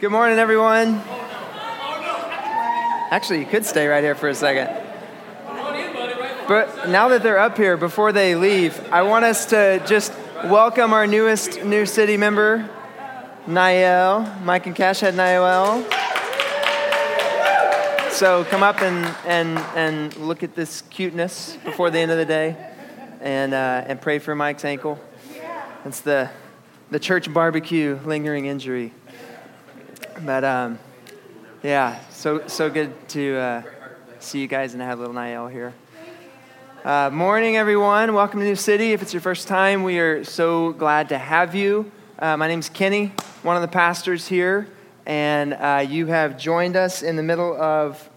Good morning, everyone. Actually, you could stay right here for a second. But now that they're up here, before they leave, I want us to just welcome our newest new city member, Niel. Mike and Cash had Niel. So come up and, and, and look at this cuteness before the end of the day and, uh, and pray for Mike's ankle. It's the, the church barbecue lingering injury. But um, yeah, so, so good to uh, see you guys and have little Niall here. Uh, morning, everyone. Welcome to New City. If it's your first time, we are so glad to have you. Uh, my name's Kenny, one of the pastors here, and uh, you have joined us in the middle of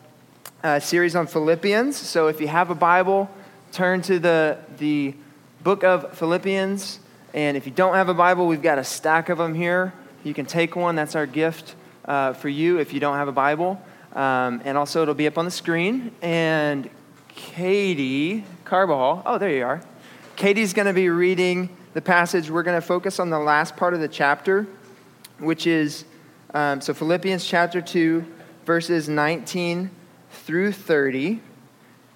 a series on Philippians. So if you have a Bible, turn to the, the book of Philippians. And if you don't have a Bible, we've got a stack of them here. You can take one, that's our gift uh, for you if you don't have a Bible. Um, and also, it'll be up on the screen. And Katie Carbajal, oh, there you are. Katie's going to be reading the passage. We're going to focus on the last part of the chapter, which is um, so Philippians chapter 2, verses 19 through 30.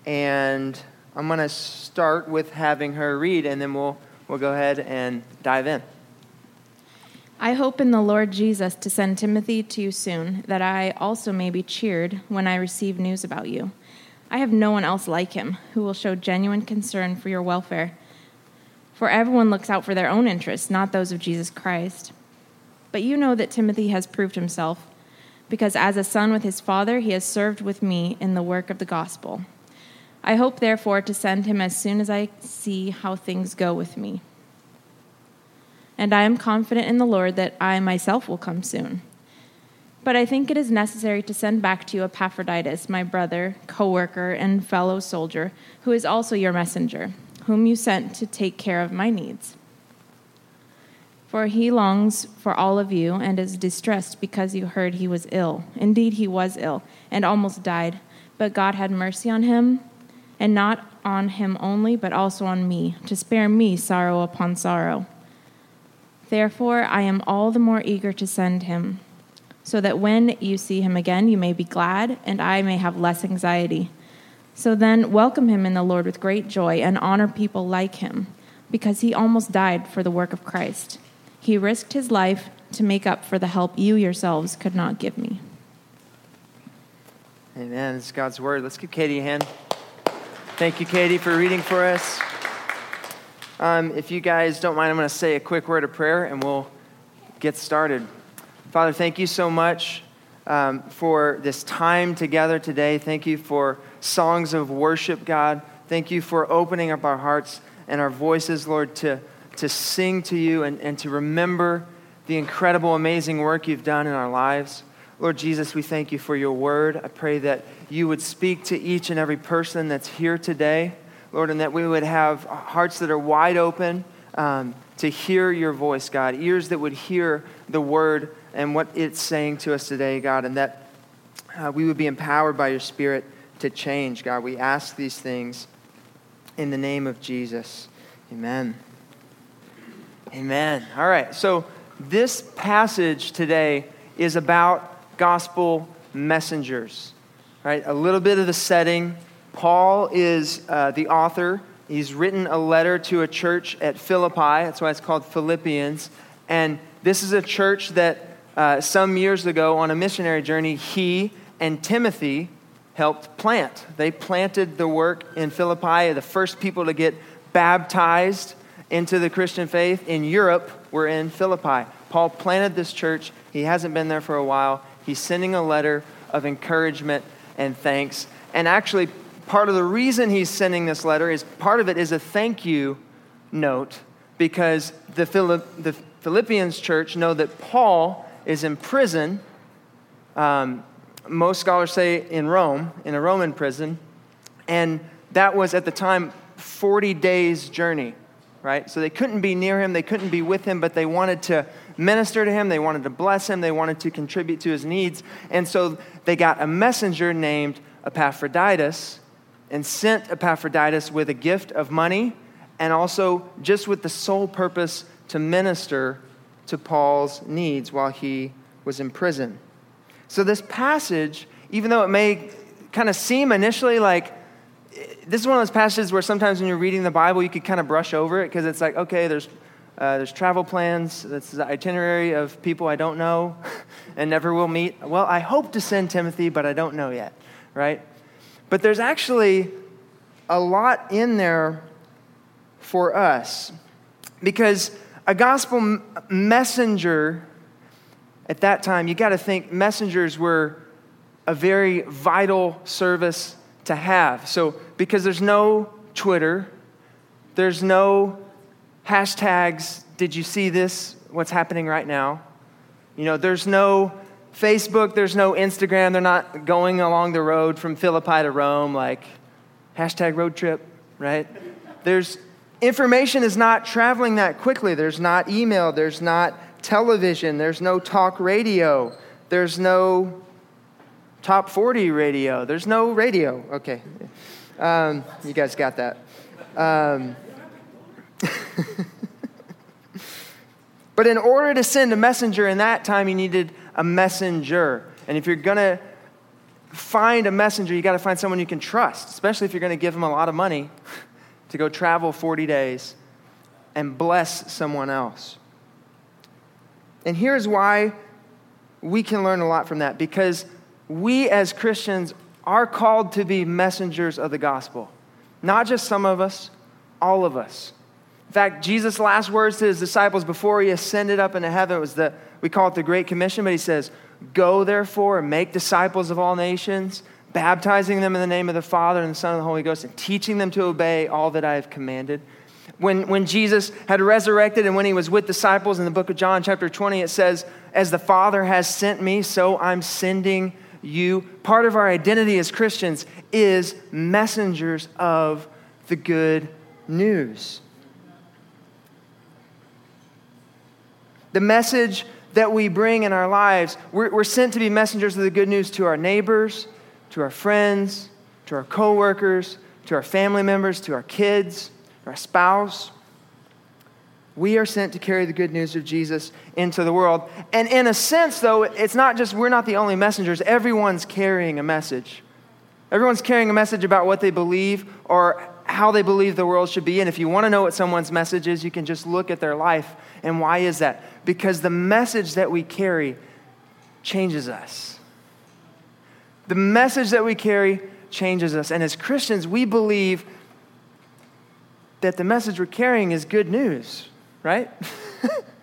And I'm going to start with having her read, and then we'll, we'll go ahead and dive in. I hope in the Lord Jesus to send Timothy to you soon, that I also may be cheered when I receive news about you. I have no one else like him who will show genuine concern for your welfare. For everyone looks out for their own interests, not those of Jesus Christ. But you know that Timothy has proved himself, because as a son with his father, he has served with me in the work of the gospel. I hope, therefore, to send him as soon as I see how things go with me and I am confident in the Lord that I myself will come soon. But I think it is necessary to send back to you Epaphroditus, my brother, co worker, and fellow soldier, who is also your messenger, whom you sent to take care of my needs. For he longs for all of you and is distressed because you heard he was ill. Indeed, he was ill and almost died, but God had mercy on him, and not on him only, but also on me, to spare me sorrow upon sorrow. Therefore, I am all the more eager to send him, so that when you see him again, you may be glad, and I may have less anxiety. So then, welcome him in the Lord with great joy, and honor people like him, because he almost died for the work of Christ. He risked his life to make up for the help you yourselves could not give me. Amen. It's God's word. Let's give Katie a hand. Thank you, Katie, for reading for us. Um, if you guys don't mind, I'm going to say a quick word of prayer and we'll get started. Father, thank you so much um, for this time together today. Thank you for songs of worship, God. Thank you for opening up our hearts and our voices, Lord, to, to sing to you and, and to remember the incredible, amazing work you've done in our lives. Lord Jesus, we thank you for your word. I pray that you would speak to each and every person that's here today. Lord, and that we would have hearts that are wide open um, to hear your voice, God, ears that would hear the word and what it's saying to us today, God, and that uh, we would be empowered by your Spirit to change, God. We ask these things in the name of Jesus. Amen. Amen. All right, so this passage today is about gospel messengers, right? A little bit of the setting. Paul is uh, the author. He's written a letter to a church at Philippi. That's why it's called Philippians. And this is a church that uh, some years ago on a missionary journey, he and Timothy helped plant. They planted the work in Philippi, the first people to get baptized into the Christian faith in Europe were in Philippi. Paul planted this church. He hasn't been there for a while. He's sending a letter of encouragement and thanks. And actually, part of the reason he's sending this letter is part of it is a thank you note because the, Philipp, the Philippians church know that Paul is in prison. Um, most scholars say in Rome, in a Roman prison. And that was at the time 40 days' journey, right? So they couldn't be near him, they couldn't be with him, but they wanted to minister to him, they wanted to bless him, they wanted to contribute to his needs. And so they got a messenger named Epaphroditus and sent Epaphroditus with a gift of money and also just with the sole purpose to minister to Paul's needs while he was in prison. So, this passage, even though it may kind of seem initially like this is one of those passages where sometimes when you're reading the Bible, you could kind of brush over it because it's like, okay, there's, uh, there's travel plans, this is the itinerary of people I don't know and never will meet. Well, I hope to send Timothy, but I don't know yet, right? But there's actually a lot in there for us because a gospel messenger at that time, you got to think messengers were a very vital service to have. So, because there's no Twitter, there's no hashtags, did you see this? What's happening right now? You know, there's no Facebook, there's no Instagram. They're not going along the road from Philippi to Rome, like hashtag road trip, right? There's information is not traveling that quickly. There's not email, there's not television, there's no talk radio, there's no top 40 radio, there's no radio. Okay. Um, you guys got that. Um, but in order to send a messenger in that time, you needed a messenger. And if you're going to find a messenger, you got to find someone you can trust, especially if you're going to give them a lot of money to go travel 40 days and bless someone else. And here's why we can learn a lot from that because we as Christians are called to be messengers of the gospel. Not just some of us, all of us. In fact, Jesus' last words to his disciples before he ascended up into heaven was the, we call it the Great Commission, but he says, Go therefore and make disciples of all nations, baptizing them in the name of the Father and the Son and the Holy Ghost, and teaching them to obey all that I have commanded. When, when Jesus had resurrected and when he was with disciples in the book of John, chapter 20, it says, As the Father has sent me, so I'm sending you. Part of our identity as Christians is messengers of the good news. The message that we bring in our lives, we're, we're sent to be messengers of the good news to our neighbors, to our friends, to our coworkers, to our family members, to our kids, our spouse. We are sent to carry the good news of Jesus into the world. And in a sense, though, it's not just we're not the only messengers, everyone's carrying a message. Everyone's carrying a message about what they believe or how they believe the world should be. And if you want to know what someone's message is, you can just look at their life. And why is that? Because the message that we carry changes us. The message that we carry changes us. And as Christians, we believe that the message we're carrying is good news right?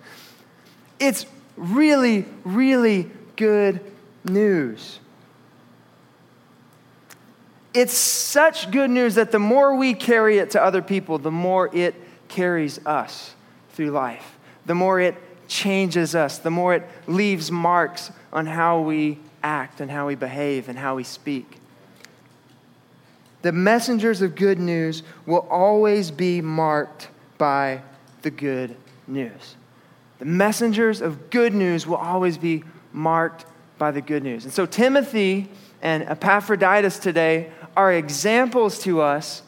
it's really, really good news. It's such good news that the more we carry it to other people, the more it carries us through life, the more it changes us, the more it leaves marks on how we act and how we behave and how we speak. The messengers of good news will always be marked by the good news. The messengers of good news will always be marked by the good news. And so Timothy and Epaphroditus today are examples to us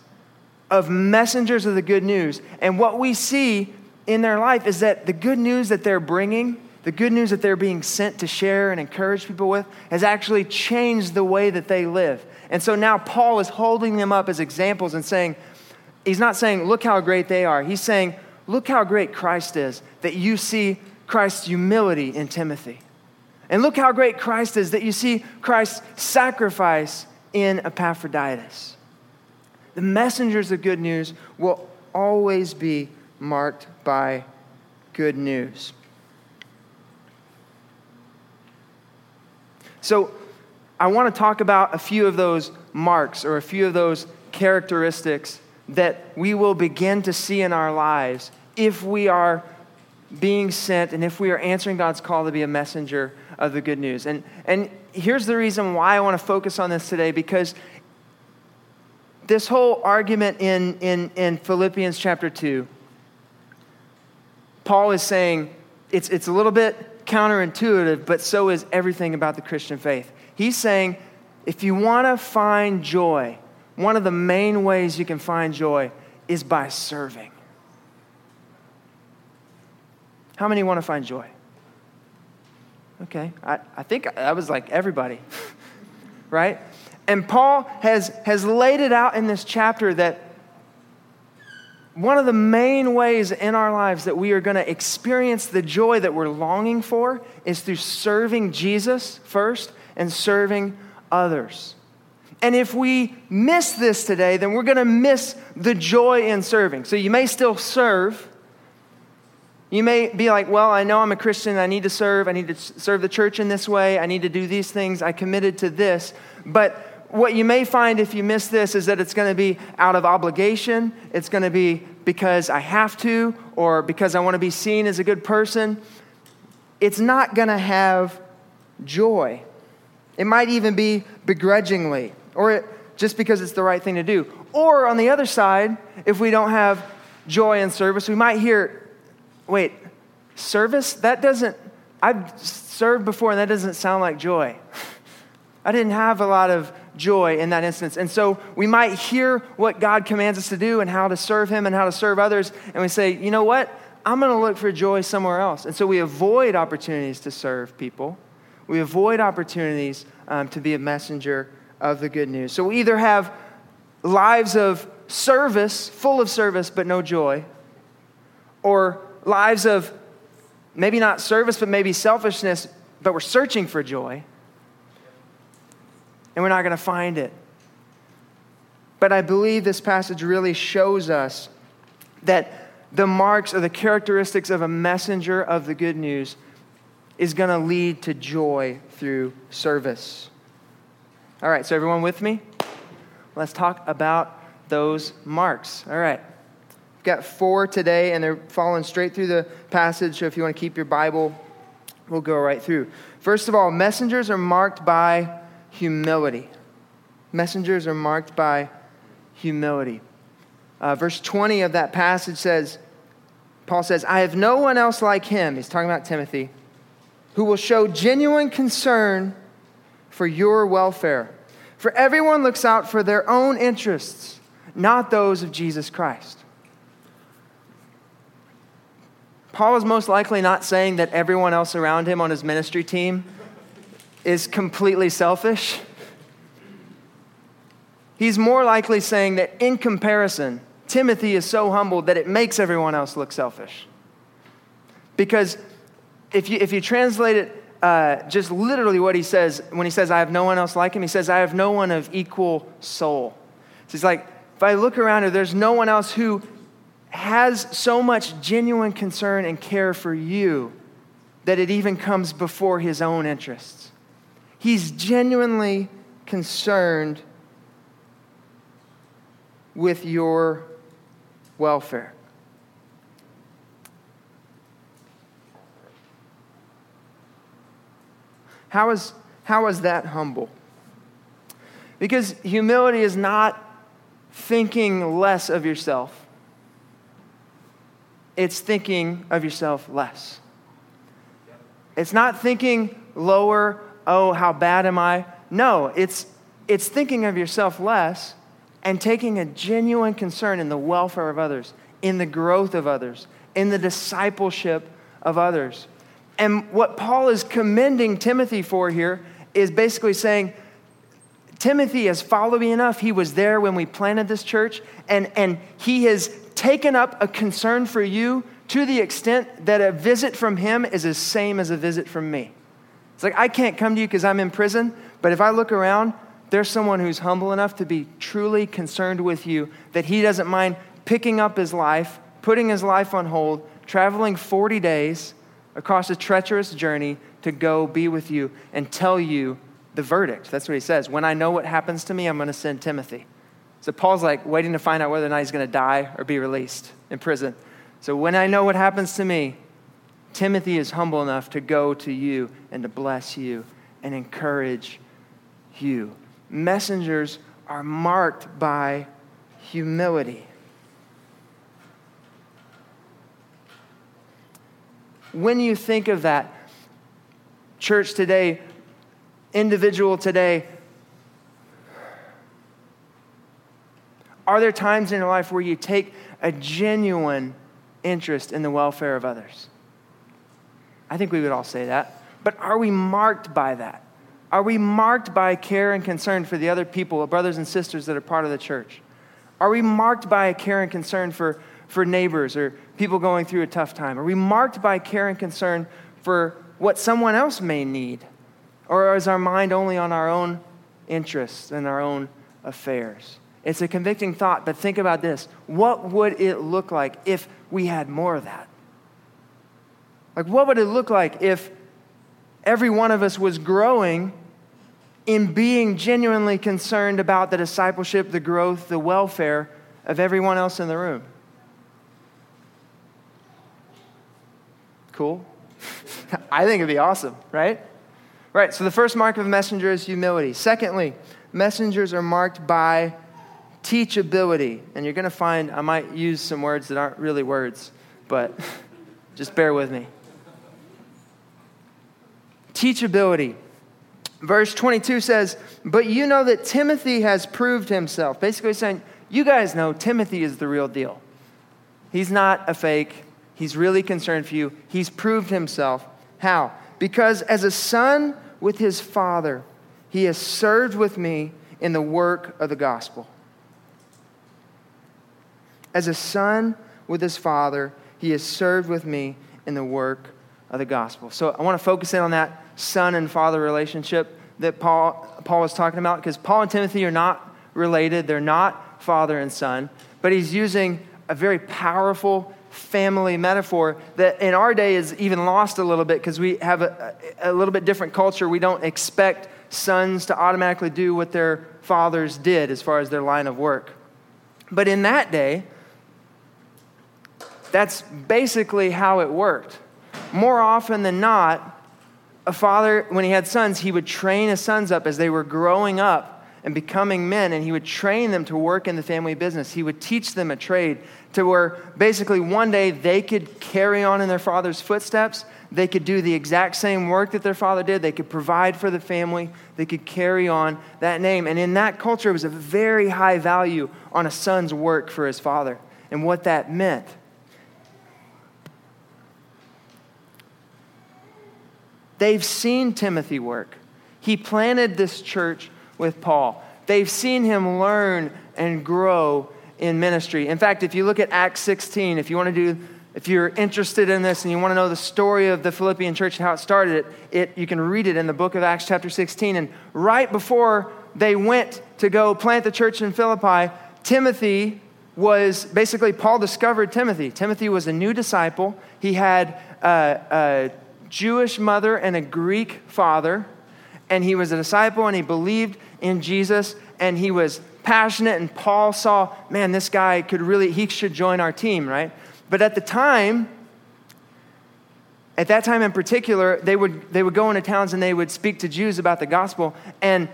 of messengers of the good news. And what we see in their life is that the good news that they're bringing, the good news that they're being sent to share and encourage people with, has actually changed the way that they live. And so now Paul is holding them up as examples and saying, he's not saying, look how great they are. He's saying, Look how great Christ is that you see Christ's humility in Timothy. And look how great Christ is that you see Christ's sacrifice in Epaphroditus. The messengers of good news will always be marked by good news. So, I want to talk about a few of those marks or a few of those characteristics that we will begin to see in our lives if we are being sent and if we are answering God's call to be a messenger of the good news. And, and here's the reason why I want to focus on this today because this whole argument in, in, in Philippians chapter 2, Paul is saying it's, it's a little bit counterintuitive, but so is everything about the Christian faith. He's saying if you want to find joy, one of the main ways you can find joy is by serving. How many want to find joy? Okay, I, I think that was like everybody, right? And Paul has, has laid it out in this chapter that one of the main ways in our lives that we are going to experience the joy that we're longing for is through serving Jesus first and serving others. And if we miss this today, then we're going to miss the joy in serving. So you may still serve. You may be like, well, I know I'm a Christian. I need to serve. I need to serve the church in this way. I need to do these things. I committed to this. But what you may find if you miss this is that it's going to be out of obligation. It's going to be because I have to or because I want to be seen as a good person. It's not going to have joy. It might even be begrudgingly or it, just because it's the right thing to do. Or on the other side, if we don't have joy in service, we might hear, wait, service? That doesn't, I've served before and that doesn't sound like joy. I didn't have a lot of joy in that instance. And so we might hear what God commands us to do and how to serve Him and how to serve others, and we say, you know what? I'm going to look for joy somewhere else. And so we avoid opportunities to serve people. We avoid opportunities um, to be a messenger of the good news. So we either have lives of service, full of service, but no joy, or lives of maybe not service, but maybe selfishness, but we're searching for joy and we're not going to find it. But I believe this passage really shows us that the marks or the characteristics of a messenger of the good news is going to lead to joy through service. All right, so everyone with me? Let's talk about those marks. All right. We've got four today, and they're following straight through the passage. So if you want to keep your Bible, we'll go right through. First of all, messengers are marked by humility. Messengers are marked by humility. Uh, verse 20 of that passage says, Paul says, I have no one else like him. He's talking about Timothy, who will show genuine concern for your welfare. For everyone looks out for their own interests, not those of Jesus Christ. Paul is most likely not saying that everyone else around him on his ministry team is completely selfish. He's more likely saying that in comparison, Timothy is so humble that it makes everyone else look selfish. Because if you, if you translate it uh, just literally what he says when he says, I have no one else like him, he says, I have no one of equal soul. So he's like, if I look around here, there's no one else who has so much genuine concern and care for you that it even comes before his own interests. He's genuinely concerned with your welfare. How is, how is that humble? Because humility is not thinking less of yourself, it's thinking of yourself less. It's not thinking lower oh, how bad am I? No, it's, it's thinking of yourself less and taking a genuine concern in the welfare of others, in the growth of others, in the discipleship of others. And what Paul is commending Timothy for here is basically saying, Timothy has followed me enough. He was there when we planted this church, and, and he has taken up a concern for you to the extent that a visit from him is the same as a visit from me. It's like, I can't come to you because I'm in prison, but if I look around, there's someone who's humble enough to be truly concerned with you that he doesn't mind picking up his life, putting his life on hold, traveling 40 days across a treacherous journey to go be with you and tell you the verdict. That's what he says. When I know what happens to me, I'm going to send Timothy. So Paul's like waiting to find out whether or not he's going to die or be released in prison. So when I know what happens to me, Timothy is humble enough to go to you and to bless you and encourage you. Messengers are marked by humility. When you think of that, church today, individual today, are there times in your life where you take a genuine interest in the welfare of others? I think we would all say that. But are we marked by that? Are we marked by care and concern for the other people, brothers and sisters that are part of the church? Are we marked by a care and concern for, for neighbors or people going through a tough time? Are we marked by care and concern for what someone else may need? Or is our mind only on our own interests and our own affairs? It's a convicting thought, but think about this. What would it look like if we had more of that? Like, what would it look like if every one of us was growing in being genuinely concerned about the discipleship, the growth, the welfare of everyone else in the room? Cool? I think it'd be awesome, right? Right, so the first mark of a messenger is humility. Secondly, messengers are marked by teachability. And you're going to find, I might use some words that aren't really words, but just bear with me. Teachability. Verse 22 says, But you know that Timothy has proved himself. Basically saying, You guys know Timothy is the real deal. He's not a fake. He's really concerned for you. He's proved himself. How? Because as a son with his father, he has served with me in the work of the gospel. As a son with his father, he has served with me in the work of the gospel. So I want to focus in on that son and father relationship that Paul, Paul was talking about because Paul and Timothy are not related, they're not father and son, but he's using a very powerful family metaphor that in our day is even lost a little bit because we have a, a, little bit different culture. We don't expect sons to automatically do what their fathers did as far as their line of work. But in that day, that's basically how it worked. More often than not, a father, when he had sons, he would train his sons up as they were growing up and becoming men, and he would train them to work in the family business. He would teach them a trade to where basically one day they could carry on in their father's footsteps. They could do the exact same work that their father did. They could provide for the family. They could carry on that name. And in that culture, it was a very high value on a son's work for his father and what that meant. They've seen Timothy work. He planted this church with Paul. They've seen him learn and grow in ministry. In fact, if you look at Acts 16, if you want to do if you're interested in this and you want to know the story of the Philippian church and how it started, it, it, you can read it in the book of Acts, chapter 16. And right before they went to go plant the church in Philippi, Timothy was basically, Paul discovered Timothy. Timothy was a new disciple. He had uh, uh, Jewish mother and a Greek father, and he was a disciple and he believed in Jesus and he was passionate. And Paul saw, man, this guy could really, he should join our team, right? But at the time, at that time in particular, they would, they would go into towns and they would speak to Jews about the gospel. And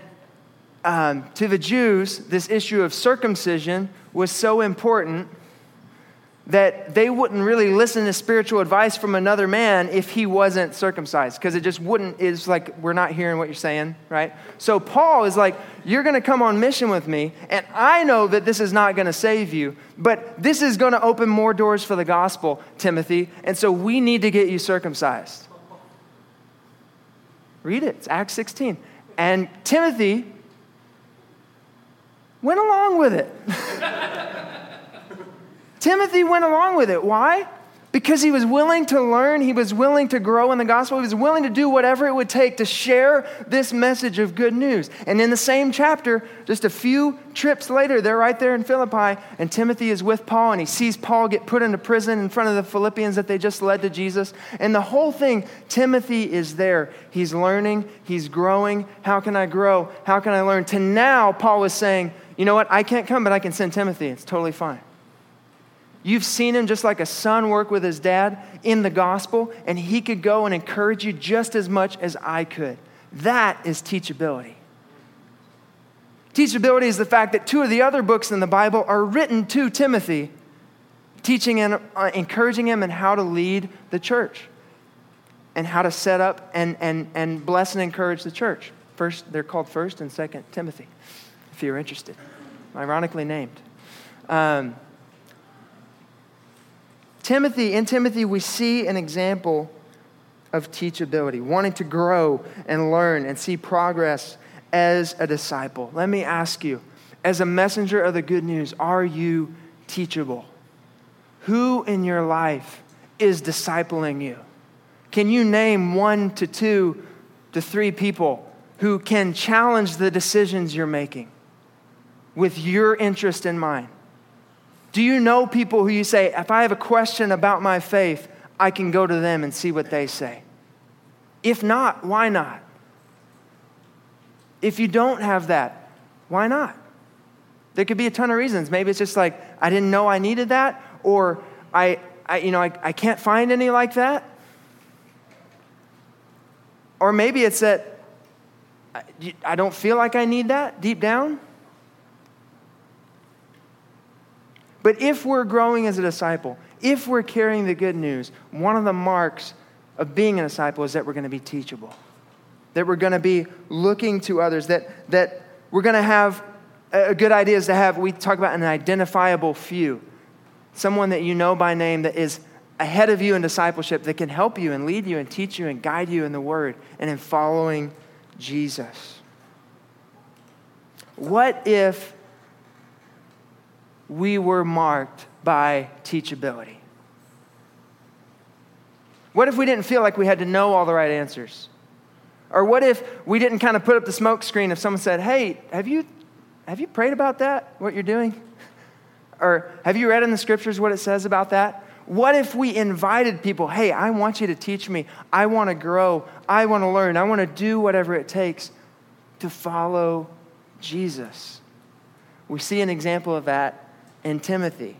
um, to the Jews, this issue of circumcision was so important that they wouldn't really listen to spiritual advice from another man if he wasn't circumcised because it just wouldn't it's like we're not hearing what you're saying right? So paul is like you're going to come on mission with me and i know that this is not going to save you but this is going to open more doors for the gospel timothy and so we need to get you circumcised. Read it it's acts 16 and timothy went along with it Timothy went along with it. Why? Because he was willing to learn, he was willing to grow in the gospel, he was willing to do whatever it would take to share this message of good news. And in the same chapter, just a few trips later, they're right there in Philippi, and Timothy is with Paul, and he sees Paul get put into prison in front of the Philippians that they just led to Jesus. And the whole thing, Timothy is there. He's learning, he's growing. How can I grow? How can I learn? To now, Paul is saying, you know what? I can't come, but I can send Timothy. It's totally fine. You've seen him just like a son work with his dad in the gospel, and he could go and encourage you just as much as I could. That is teachability. Teachability is the fact that two of the other books in the Bible are written to Timothy, teaching and uh, encouraging him in how to lead the church and how to set up and, and, and bless and encourage the church. First, they're called First and Second Timothy, if you're interested. Ironically named. Um, Timothy, in Timothy, we see an example of teachability, wanting to grow and learn and see progress as a disciple. Let me ask you, as a messenger of the good news, are you teachable? Who in your life is discipling you? Can you name one to two to three people who can challenge the decisions you're making with your interest in mind? Do you know people who you say, if I have a question about my faith, I can go to them and see what they say? If not, why not? If you don't have that, why not? There could be a ton of reasons. Maybe it's just like, I didn't know I needed that, or I, I you know, I, I can't find any like that. Or maybe it's that I don't feel like I need that deep down. But if we're growing as a disciple, if we're carrying the good news, one of the marks of being a disciple is that we're going to be teachable, that we're going to be looking to others, that, that we're going to have a good idea is to have, we talk about an identifiable few, someone that you know by name that is ahead of you in discipleship that can help you and lead you and teach you and guide you in the word and in following Jesus. What if we were marked by teachability? What if we didn't feel like we had to know all the right answers? Or what if we didn't kind of put up the smoke screen if someone said, Hey, have you, have you prayed about that, what you're doing? Or have you read in the scriptures what it says about that? What if we invited people, Hey, I want you to teach me. I want to grow. I want to learn. I want to do whatever it takes to follow Jesus. We see an example of that in Timothy.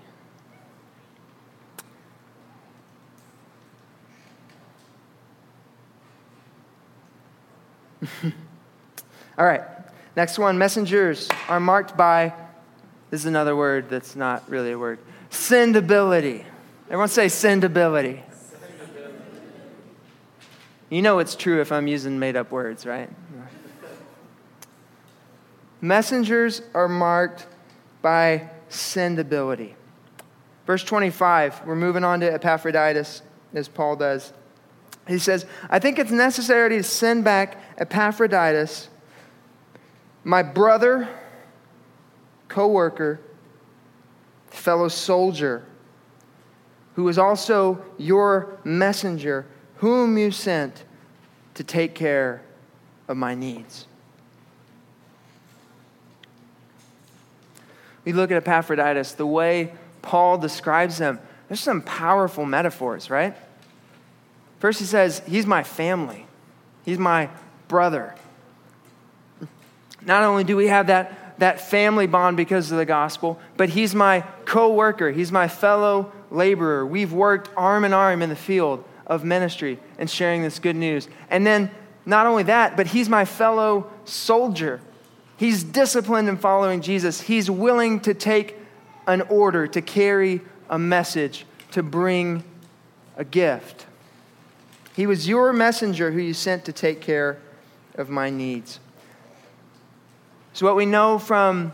All right, next one. Messengers are marked by, this is another word that's not really a word, sendability. Everyone say sendability. You know it's true if I'm using made up words, right? Messengers are marked by sendability. Verse 25, we're moving on to Epaphroditus, as Paul does. He says, I think it's necessary to send back Epaphroditus, my brother, co worker, fellow soldier, who is also your messenger, whom you sent to take care of my needs. We look at Epaphroditus, the way Paul describes him, there's some powerful metaphors, right? First, he says, He's my family, He's my brother. Not only do we have that, that family bond because of the gospel, but He's my co worker, He's my fellow laborer. We've worked arm in arm in the field of ministry and sharing this good news. And then, not only that, but He's my fellow soldier. He's disciplined in following Jesus. He's willing to take an order, to carry a message, to bring a gift. He was your messenger who you sent to take care of my needs. So, what we know from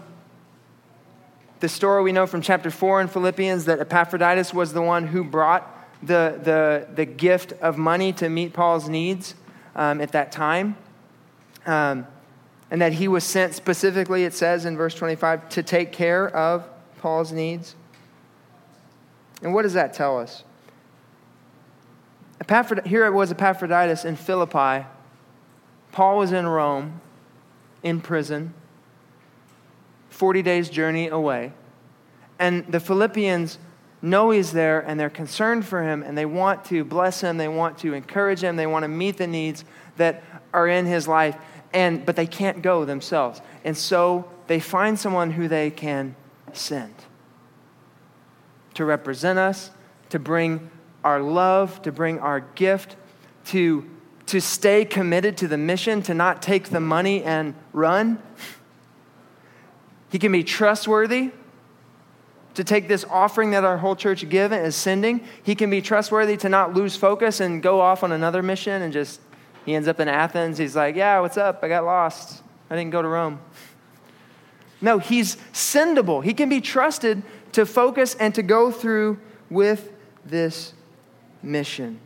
the story, we know from chapter 4 in Philippians that Epaphroditus was the one who brought the, the, the gift of money to meet Paul's needs um, at that time. Um, and that he was sent specifically, it says in verse 25, to take care of Paul's needs. And what does that tell us? Here it was Epaphroditus in Philippi. Paul was in Rome, in prison, 40 days' journey away. And the Philippians know he's there and they're concerned for him and they want to bless him, they want to encourage him, they want to meet the needs that are in his life. And, but they can't go themselves. And so they find someone who they can send to represent us, to bring our love, to bring our gift, to, to stay committed to the mission, to not take the money and run. He can be trustworthy to take this offering that our whole church given is sending. He can be trustworthy to not lose focus and go off on another mission and just, he ends up in Athens. He's like, yeah, what's up? I got lost. I didn't go to Rome. No, he's sendable. He can be trusted to focus and to go through with this mission.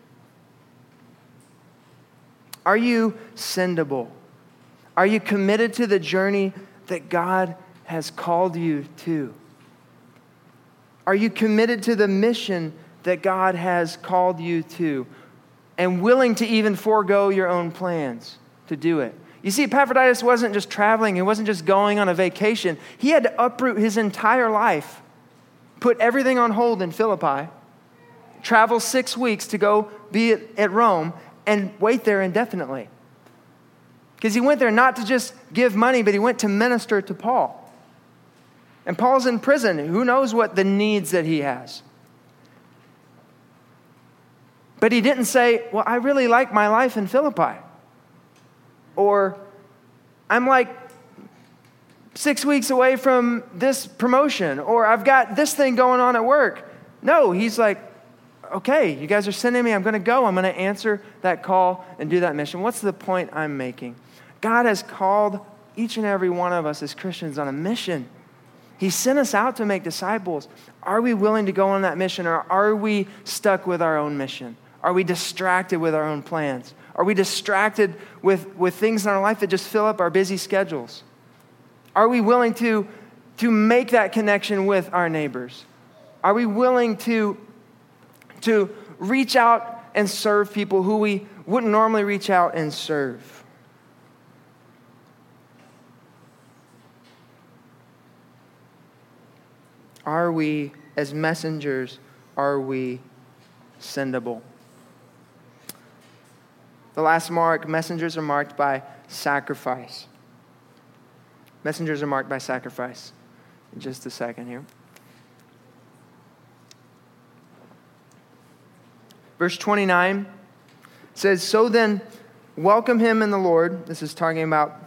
Are you sendable? Are you committed to the journey that God has called you to? Are you committed to the mission that God has called you to and willing to even forego your own plans to do it? You see, Epaphroditus wasn't just traveling, he wasn't just going on a vacation. He had to uproot his entire life, put everything on hold in Philippi, travel six weeks to go be at Rome, and wait there indefinitely. Because he went there not to just give money, but he went to minister to Paul. And Paul's in prison. Who knows what the needs that he has? But he didn't say, Well, I really like my life in Philippi. Or I'm like six weeks away from this promotion. Or I've got this thing going on at work. No, he's like, Okay, you guys are sending me. I'm going to go. I'm going to answer that call and do that mission. What's the point I'm making? God has called each and every one of us as Christians on a mission. He sent us out to make disciples. Are we willing to go on that mission or are we stuck with our own mission? Are we distracted with our own plans? Are we distracted with, with things in our life that just fill up our busy schedules? Are we willing to, to make that connection with our neighbors? Are we willing to, to reach out and serve people who we wouldn't normally reach out and serve? Are we, as messengers, are we sendable? The last mark messengers are marked by sacrifice. Messengers are marked by sacrifice. In just a second here. Verse 29 says, So then, welcome him in the Lord. This is talking about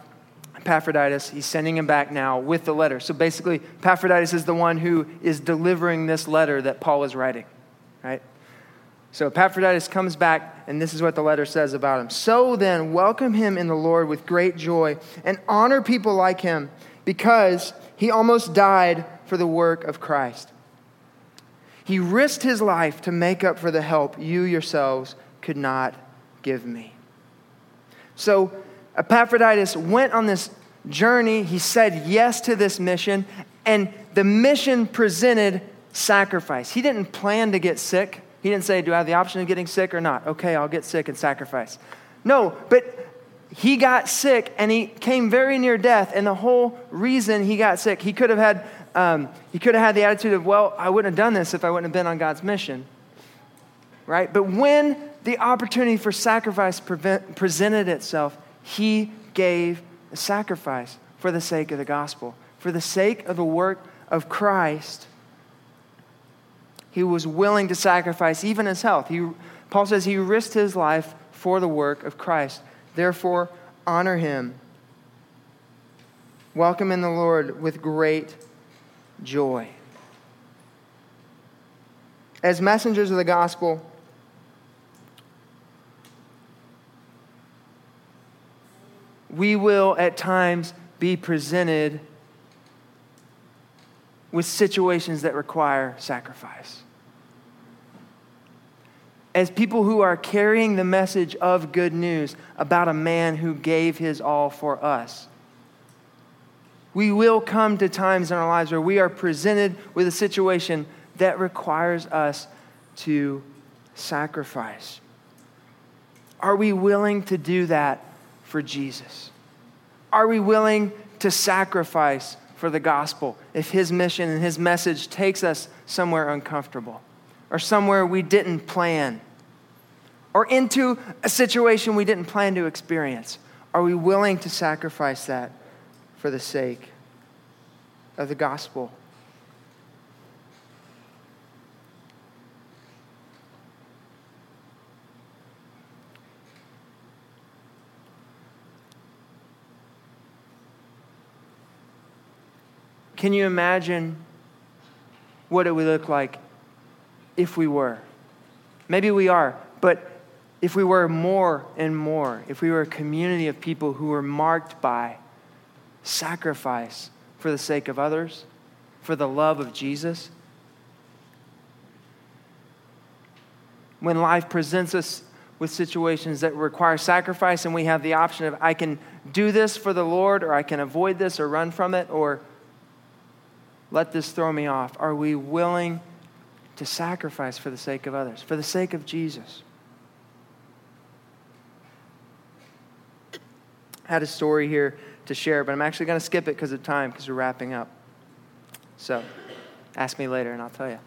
Epaphroditus. He's sending him back now with the letter. So basically, Epaphroditus is the one who is delivering this letter that Paul is writing, right? So Epaphroditus comes back, and this is what the letter says about him. So then, welcome him in the Lord with great joy and honor people like him because he almost died for the work of Christ. He risked his life to make up for the help you yourselves could not give me. So Epaphroditus went on this journey. He said yes to this mission, and the mission presented sacrifice. He didn't plan to get sick. He didn't say, Do I have the option of getting sick or not? Okay, I'll get sick and sacrifice. No, but he got sick and he came very near death. And the whole reason he got sick, he could have had, um, he could have had the attitude of, Well, I wouldn't have done this if I wouldn't have been on God's mission. Right? But when the opportunity for sacrifice prevent, presented itself, he gave a sacrifice for the sake of the gospel, for the sake of the work of Christ. He was willing to sacrifice even his health. He, Paul says he risked his life for the work of Christ. Therefore, honor him. Welcome in the Lord with great joy. As messengers of the gospel, we will at times be presented with situations that require sacrifice. As people who are carrying the message of good news about a man who gave his all for us, we will come to times in our lives where we are presented with a situation that requires us to sacrifice. Are we willing to do that for Jesus? Are we willing to sacrifice for the gospel if his mission and his message takes us somewhere uncomfortable or somewhere we didn't plan or into a situation we didn't plan to experience? Are we willing to sacrifice that for the sake of the gospel? Can you imagine what it would look like if we were? Maybe we are, but if we were more and more, if we were a community of people who were marked by sacrifice for the sake of others, for the love of Jesus, when life presents us with situations that require sacrifice, and we have the option of I can do this for the Lord, or I can avoid this or run from it, or let this throw me off. Are we willing to sacrifice for the sake of others, for the sake of Jesus? I had a story here to share, but I'm actually going to skip it because of time, because we're wrapping up. So ask me later and I'll tell you.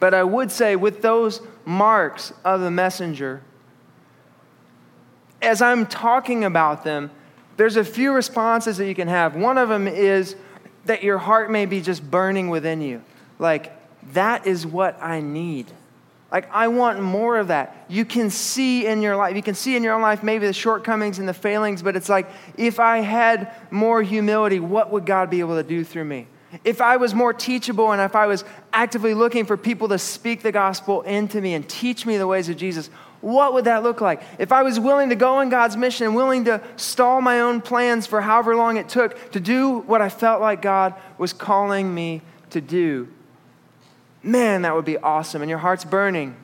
But I would say, with those marks of the messenger, as I'm talking about them, there's a few responses that you can have. One of them is that your heart may be just burning within you. Like, that is what I need. Like, I want more of that. You can see in your life, you can see in your own life maybe the shortcomings and the failings, but it's like, if I had more humility, what would God be able to do through me? if I was more teachable and if I was actively looking for people to speak the gospel into me and teach me the ways of Jesus, what would that look like? If I was willing to go in God's mission and willing to stall my own plans for however long it took to do what I felt like God was calling me to do, man, that would be awesome. And your heart's burning.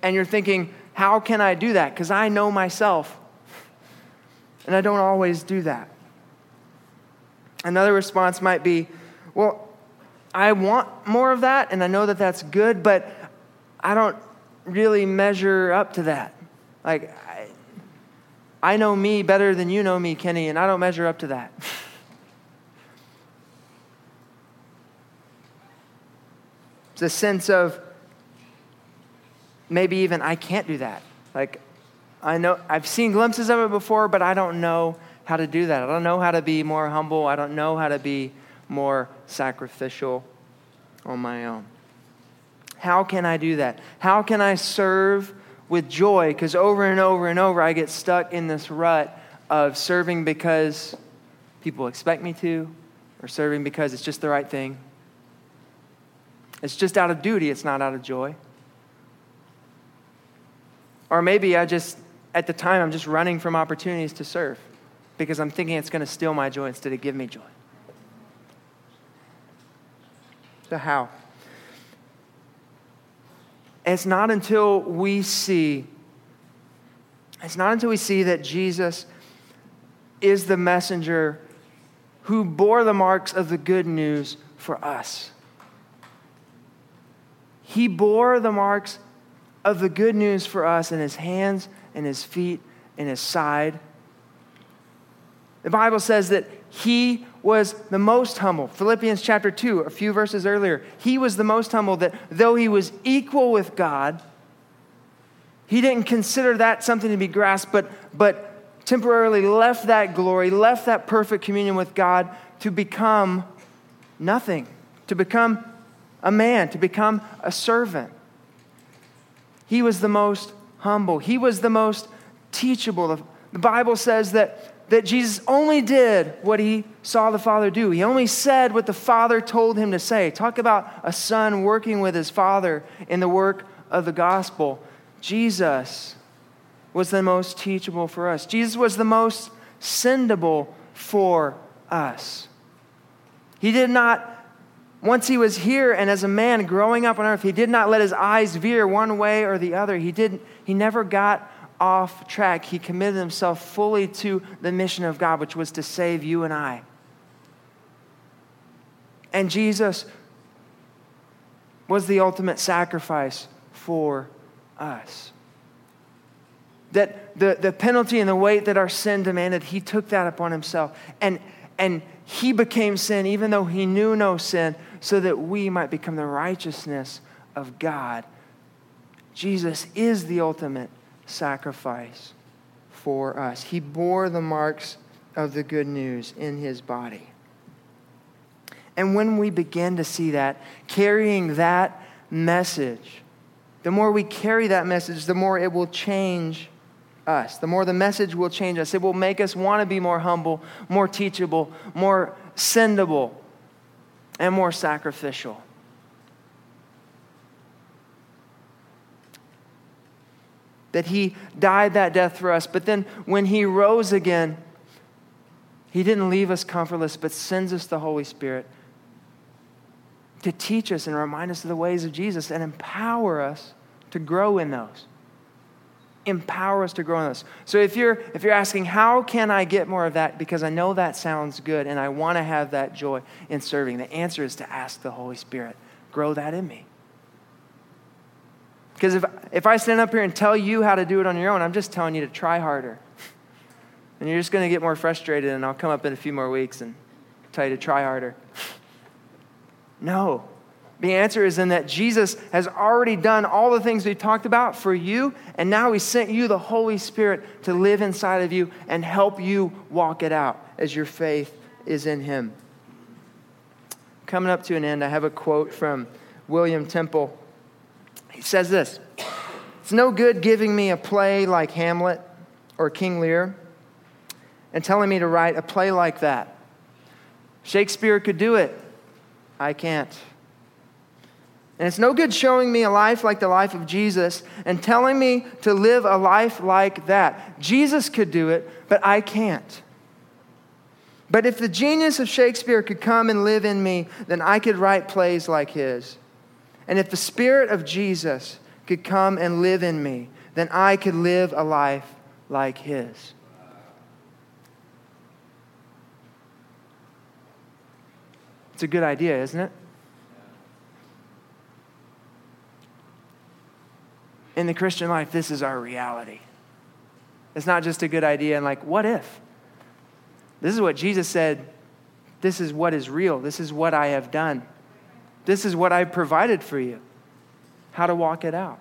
And you're thinking, how can I do that? Because I know myself. And I don't always do that. Another response might be, well, I want more of that, and I know that that's good, but I don't really measure up to that. Like, I, I know me better than you know me, Kenny, and I don't measure up to that. it's a sense of maybe even I can't do that. Like, I know I've seen glimpses of it before, but I don't know how to do that. I don't know how to be more humble. I don't know how to be more sacrificial on my own. How can I do that? How can I serve with joy? Because over and over and over, I get stuck in this rut of serving because people expect me to, or serving because it's just the right thing. It's just out of duty, it's not out of joy. Or maybe I just, at the time, I'm just running from opportunities to serve because I'm thinking it's going to steal my joy instead of give me joy. So, how? It's not until we see, it's not until we see that Jesus is the messenger who bore the marks of the good news for us. He bore the marks of the good news for us in his hands, in his feet, in his side the Bible says that he was the most humble. Philippians chapter 2, a few verses earlier, he was the most humble that though he was equal with God, he didn't consider that something to be grasped, but, but temporarily left that glory, left that perfect communion with God to become nothing, to become a man, to become a servant. He was the most humble, he was the most teachable. The Bible says that that Jesus only did what he saw the Father do. He only said what the Father told him to say. Talk about a son working with his Father in the work of the gospel. Jesus was the most teachable for us, Jesus was the most sendable for us. He did not, once he was here and as a man growing up on earth, he did not let his eyes veer one way or the other. He, didn't, he never got off track. He committed himself fully to the mission of God, which was to save you and I. And Jesus was the ultimate sacrifice for us. That the, the penalty and the weight that our sin demanded, he took that upon himself. And, and he became sin, even though he knew no sin, so that we might become the righteousness of God. Jesus is the ultimate sacrifice for us. He bore the marks of the good news in his body. And when we begin to see that, carrying that message, the more we carry that message, the more it will change us. The more the message will change us. It will make us want to be more humble, more teachable, more sendable, and more sacrificial. That he died that death for us. But then when he rose again, he didn't leave us comfortless, but sends us the Holy Spirit to teach us and remind us of the ways of Jesus and empower us to grow in those. Empower us to grow in those. So if you're if you're asking how can I get more of that because I know that sounds good and I want to have that joy in serving, the answer is to ask the Holy Spirit, grow that in me. Because if, if I stand up here and tell you how to do it on your own, I'm just telling you to try harder. And you're just going to get more frustrated, and I'll come up in a few more weeks and tell you to try harder. No. The answer is in that Jesus has already done all the things we talked about for you, and now He sent you the Holy Spirit to live inside of you and help you walk it out as your faith is in Him. Coming up to an end, I have a quote from William Temple. He says this It's no good giving me a play like Hamlet or King Lear and telling me to write a play like that. Shakespeare could do it. I can't. And it's no good showing me a life like the life of Jesus and telling me to live a life like that. Jesus could do it, but I can't. But if the genius of Shakespeare could come and live in me, then I could write plays like his. And if the Spirit of Jesus could come and live in me, then I could live a life like his. It's a good idea, isn't it? In the Christian life, this is our reality. It's not just a good idea and like, what if? This is what Jesus said. This is what is real. This is what I have done. This is what I've provided for you. How to walk it out.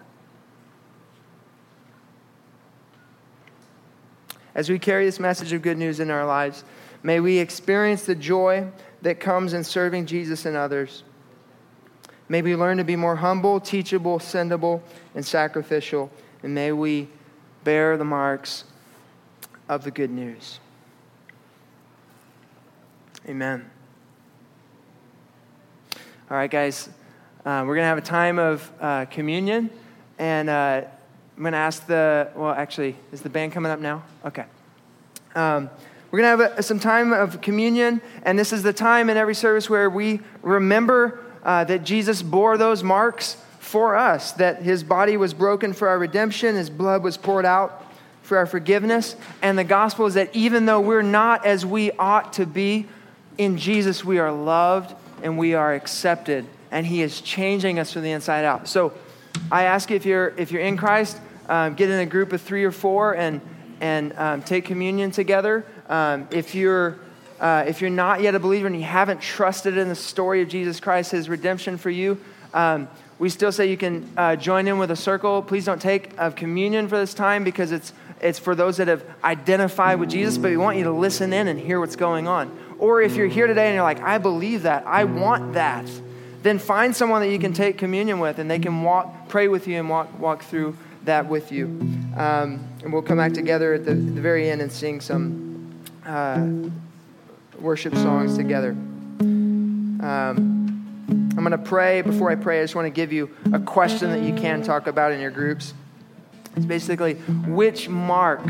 As we carry this message of good news in our lives, may we experience the joy that comes in serving Jesus and others. May we learn to be more humble, teachable, sendable, and sacrificial. And may we bear the marks of the good news. Amen. All right, guys, uh, we're going to have a time of uh, communion. And uh, I'm going to ask the, well, actually, is the band coming up now? Okay. Um, we're going to have a, some time of communion, and this is the time in every service where we remember uh, that Jesus bore those marks for us, that his body was broken for our redemption, his blood was poured out for our forgiveness. And the gospel is that even though we're not as we ought to be, in Jesus we are loved and we are accepted, and he is changing us from the inside out. So I ask you if you're, if you're in Christ, um, get in a group of three or four and, and um, take communion together. Um, if, you're, uh, if you're not yet a believer and you haven't trusted in the story of Jesus Christ, his redemption for you, um, we still say you can uh, join in with a circle. Please don't take of communion for this time because it's, it's for those that have identified with Jesus, but we want you to listen in and hear what's going on. Or if you're here today and you're like, I believe that, I want that, then find someone that you can take communion with and they can walk, pray with you and walk, walk through that with you. Um, and we'll come back together at the, the very end and sing some uh, worship songs together. Um, I'm going to pray. Before I pray, I just want to give you a question that you can talk about in your groups. It's basically which mark,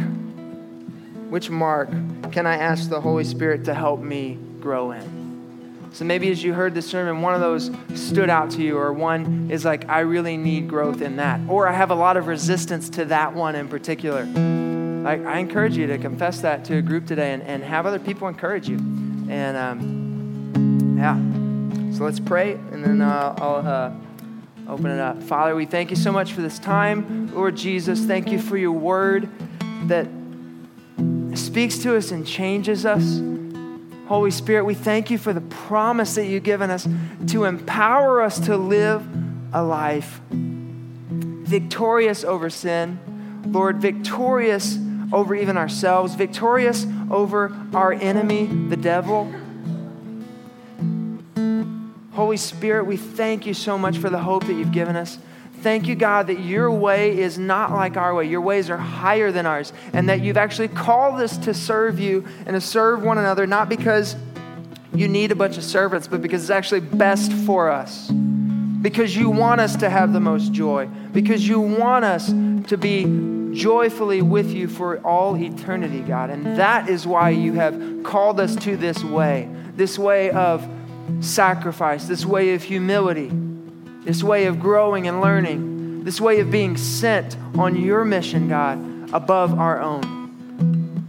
which mark can I ask the Holy Spirit to help me grow in? So maybe as you heard the sermon, one of those stood out to you, or one is like, I really need growth in that. Or I have a lot of resistance to that one in particular. I, I encourage you to confess that to a group today and, and have other people encourage you. And um, yeah, so let's pray and then uh, I'll uh, open it up. Father, we thank you so much for this time. Lord Jesus, thank you for your word that speaks to us and changes us. Holy Spirit, we thank you for the promise that you've given us to empower us to live a life victorious over sin, Lord, victorious over even ourselves, victorious over our enemy, the devil. Holy Spirit, we thank you so much for the hope that you've given us. Thank you, God, that your way is not like our way. Your ways are higher than ours, and that you've actually called us to serve you and to serve one another, not because you need a bunch of servants, but because it's actually best for us. Because you want us to have the most joy. Because you want us to be joyfully with you for all eternity, God. And that is why you have called us to this way this way of sacrifice, this way of humility, this way of growing and learning, this way of being sent on your mission, God, above our own.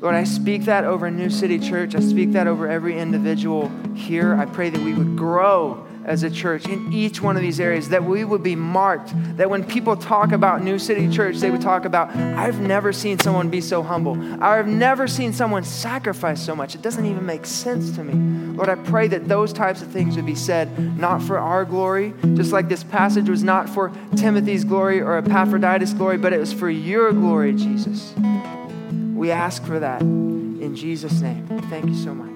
Lord, I speak that over New City Church. I speak that over every individual here. I pray that we would grow as a church in each one of these areas, that we would be marked, that when people talk about New City Church, they would talk about, I've never seen someone be so humble. I've never seen someone sacrifice so much. It doesn't even make sense to me. Lord, I pray that those types of things would be said, not for our glory, just like this passage was not for Timothy's glory or Epaphroditus' glory, but it was for your glory, Jesus. We ask for that in Jesus' name. Thank you so much.